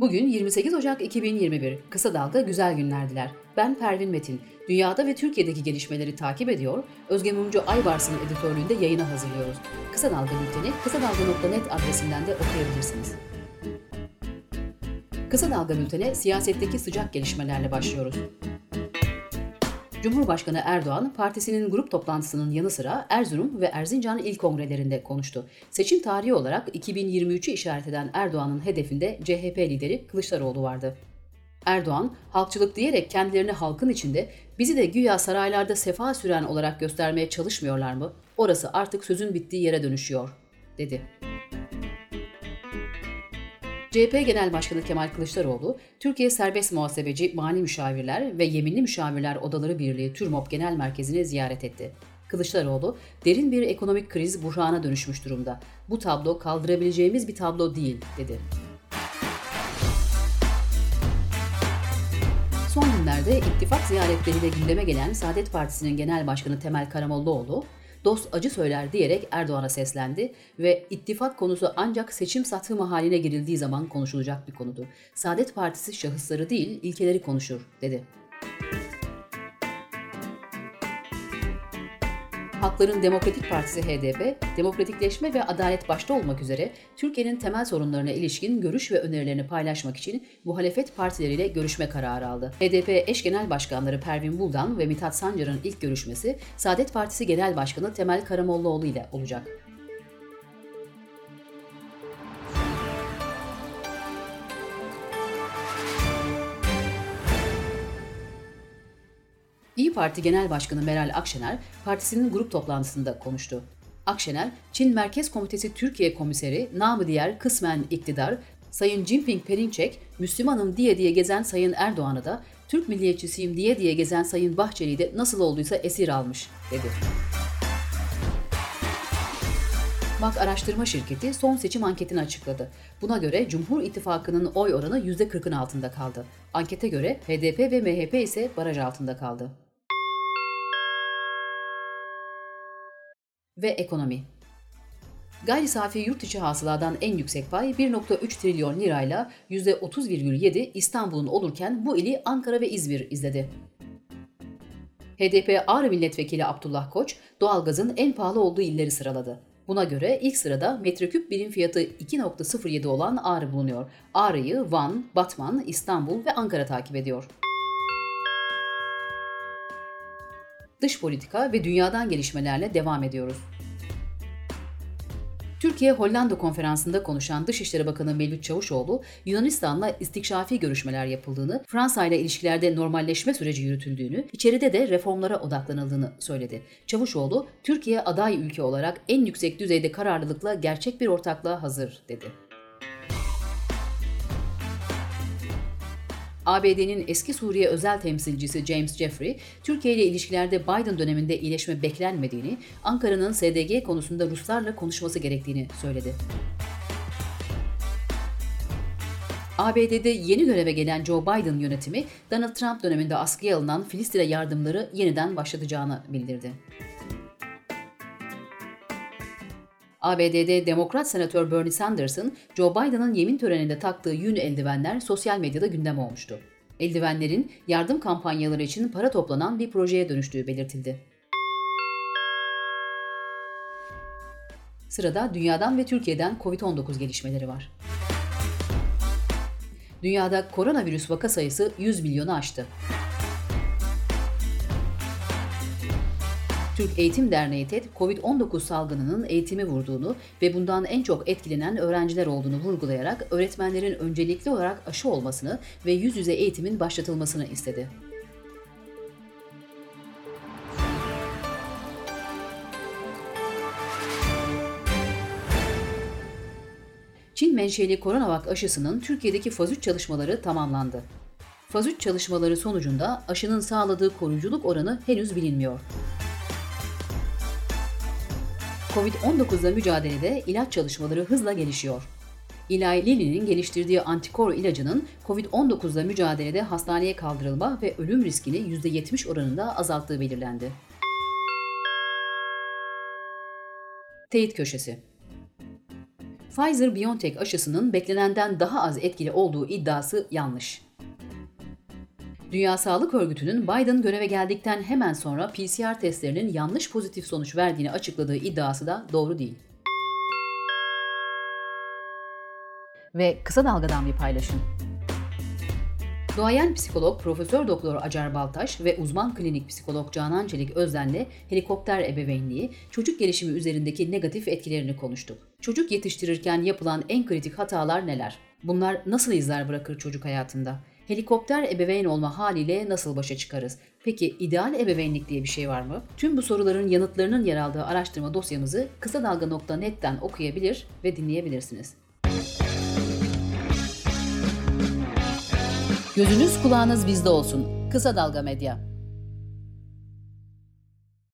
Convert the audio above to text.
Bugün 28 Ocak 2021. Kısa Dalga Güzel Günlerdiler. Ben Pervin Metin. Dünyada ve Türkiye'deki gelişmeleri takip ediyor, Özge Mumcu Aybars'ın editörlüğünde yayına hazırlıyoruz. Kısa Dalga bülteni kısadalga.net adresinden de okuyabilirsiniz. Kısa Dalga bültene siyasetteki sıcak gelişmelerle başlıyoruz. Cumhurbaşkanı Erdoğan, partisinin grup toplantısının yanı sıra Erzurum ve Erzincan il kongrelerinde konuştu. Seçim tarihi olarak 2023'ü işaret eden Erdoğan'ın hedefinde CHP lideri Kılıçdaroğlu vardı. Erdoğan, halkçılık diyerek kendilerini halkın içinde bizi de güya saraylarda sefa süren olarak göstermeye çalışmıyorlar mı? Orası artık sözün bittiği yere dönüşüyor, dedi. CHP Genel Başkanı Kemal Kılıçdaroğlu, Türkiye Serbest Muhasebeci Mali Müşavirler ve Yeminli Müşavirler Odaları Birliği TÜRMOP Genel Merkezi'ni ziyaret etti. Kılıçdaroğlu, derin bir ekonomik kriz buhrana dönüşmüş durumda. Bu tablo kaldırabileceğimiz bir tablo değil, dedi. Son günlerde ittifak ziyaretleriyle gündeme gelen Saadet Partisi'nin Genel Başkanı Temel Karamollaoğlu, dost acı söyler diyerek Erdoğan'a seslendi ve ittifak konusu ancak seçim satımı haline girildiği zaman konuşulacak bir konudur. Saadet Partisi şahısları değil, ilkeleri konuşur, dedi. Halkların Demokratik Partisi HDP, demokratikleşme ve adalet başta olmak üzere Türkiye'nin temel sorunlarına ilişkin görüş ve önerilerini paylaşmak için muhalefet partileriyle görüşme kararı aldı. HDP eş genel başkanları Pervin Buldan ve Mithat Sancar'ın ilk görüşmesi Saadet Partisi Genel Başkanı Temel Karamollaoğlu ile olacak. İyi Parti Genel Başkanı Meral Akşener, partisinin grup toplantısında konuştu. Akşener, Çin Merkez Komitesi Türkiye Komiseri, namı diğer kısmen iktidar, Sayın Jinping Perinçek, Müslümanım diye diye gezen Sayın Erdoğan'ı da, Türk milliyetçisiyim diye diye gezen Sayın Bahçeli'yi de nasıl olduysa esir almış, dedi. MAK Araştırma Şirketi son seçim anketini açıkladı. Buna göre Cumhur İttifakı'nın oy oranı %40'ın altında kaldı. Ankete göre HDP ve MHP ise baraj altında kaldı. Ve ekonomi. Gayri safi yurt içi hasıladan en yüksek pay 1.3 trilyon lirayla %30,7 İstanbul'un olurken bu ili Ankara ve İzmir izledi. HDP Ağrı Milletvekili Abdullah Koç, doğalgazın en pahalı olduğu illeri sıraladı. Buna göre ilk sırada metreküp birim fiyatı 2.07 olan Ağrı bulunuyor. Ağrı'yı Van, Batman, İstanbul ve Ankara takip ediyor. Dış politika ve dünyadan gelişmelerle devam ediyoruz. Türkiye-Hollanda konferansında konuşan Dışişleri Bakanı Mevlüt Çavuşoğlu, Yunanistan'la istikşafi görüşmeler yapıldığını, Fransa ile ilişkilerde normalleşme süreci yürütüldüğünü, içeride de reformlara odaklanıldığını söyledi. Çavuşoğlu, Türkiye aday ülke olarak en yüksek düzeyde kararlılıkla gerçek bir ortaklığa hazır dedi. ABD'nin eski Suriye özel temsilcisi James Jeffrey, Türkiye ile ilişkilerde Biden döneminde iyileşme beklenmediğini, Ankara'nın SDG konusunda Ruslarla konuşması gerektiğini söyledi. ABD'de yeni göreve gelen Joe Biden yönetimi, Donald Trump döneminde askıya alınan Filistin'e yardımları yeniden başlatacağını bildirdi. ABD'de Demokrat Senatör Bernie Sanders'ın Joe Biden'ın yemin töreninde taktığı yün eldivenler sosyal medyada gündem olmuştu. Eldivenlerin yardım kampanyaları için para toplanan bir projeye dönüştüğü belirtildi. Sırada dünyadan ve Türkiye'den COVID-19 gelişmeleri var. Dünyada koronavirüs vaka sayısı 100 milyonu aştı. Türk Eğitim Derneği TED, COVID-19 salgınının eğitimi vurduğunu ve bundan en çok etkilenen öğrenciler olduğunu vurgulayarak öğretmenlerin öncelikli olarak aşı olmasını ve yüz yüze eğitimin başlatılmasını istedi. Çin menşeli koronavak aşısının Türkiye'deki faz 3 çalışmaları tamamlandı. Faz 3 çalışmaları sonucunda aşının sağladığı koruyuculuk oranı henüz bilinmiyor. Covid-19'la mücadelede ilaç çalışmaları hızla gelişiyor. Eli Lilly'nin geliştirdiği antikor ilacının Covid-19'la mücadelede hastaneye kaldırılma ve ölüm riskini %70 oranında azalttığı belirlendi. Teyit Köşesi Pfizer-BioNTech aşısının beklenenden daha az etkili olduğu iddiası yanlış. Dünya Sağlık Örgütü'nün Biden göreve geldikten hemen sonra PCR testlerinin yanlış pozitif sonuç verdiğini açıkladığı iddiası da doğru değil. Ve kısa dalgadan bir paylaşım. Doğayan psikolog Profesör Doktor Acar Baltaş ve uzman klinik psikolog Canan Çelik Özden'le helikopter ebeveynliği, çocuk gelişimi üzerindeki negatif etkilerini konuştuk. Çocuk yetiştirirken yapılan en kritik hatalar neler? Bunlar nasıl izler bırakır çocuk hayatında? Helikopter ebeveyn olma haliyle nasıl başa çıkarız? Peki ideal ebeveynlik diye bir şey var mı? Tüm bu soruların yanıtlarının yer aldığı araştırma dosyamızı kısa dalga.net'ten okuyabilir ve dinleyebilirsiniz. Gözünüz kulağınız bizde olsun. Kısa Dalga Medya.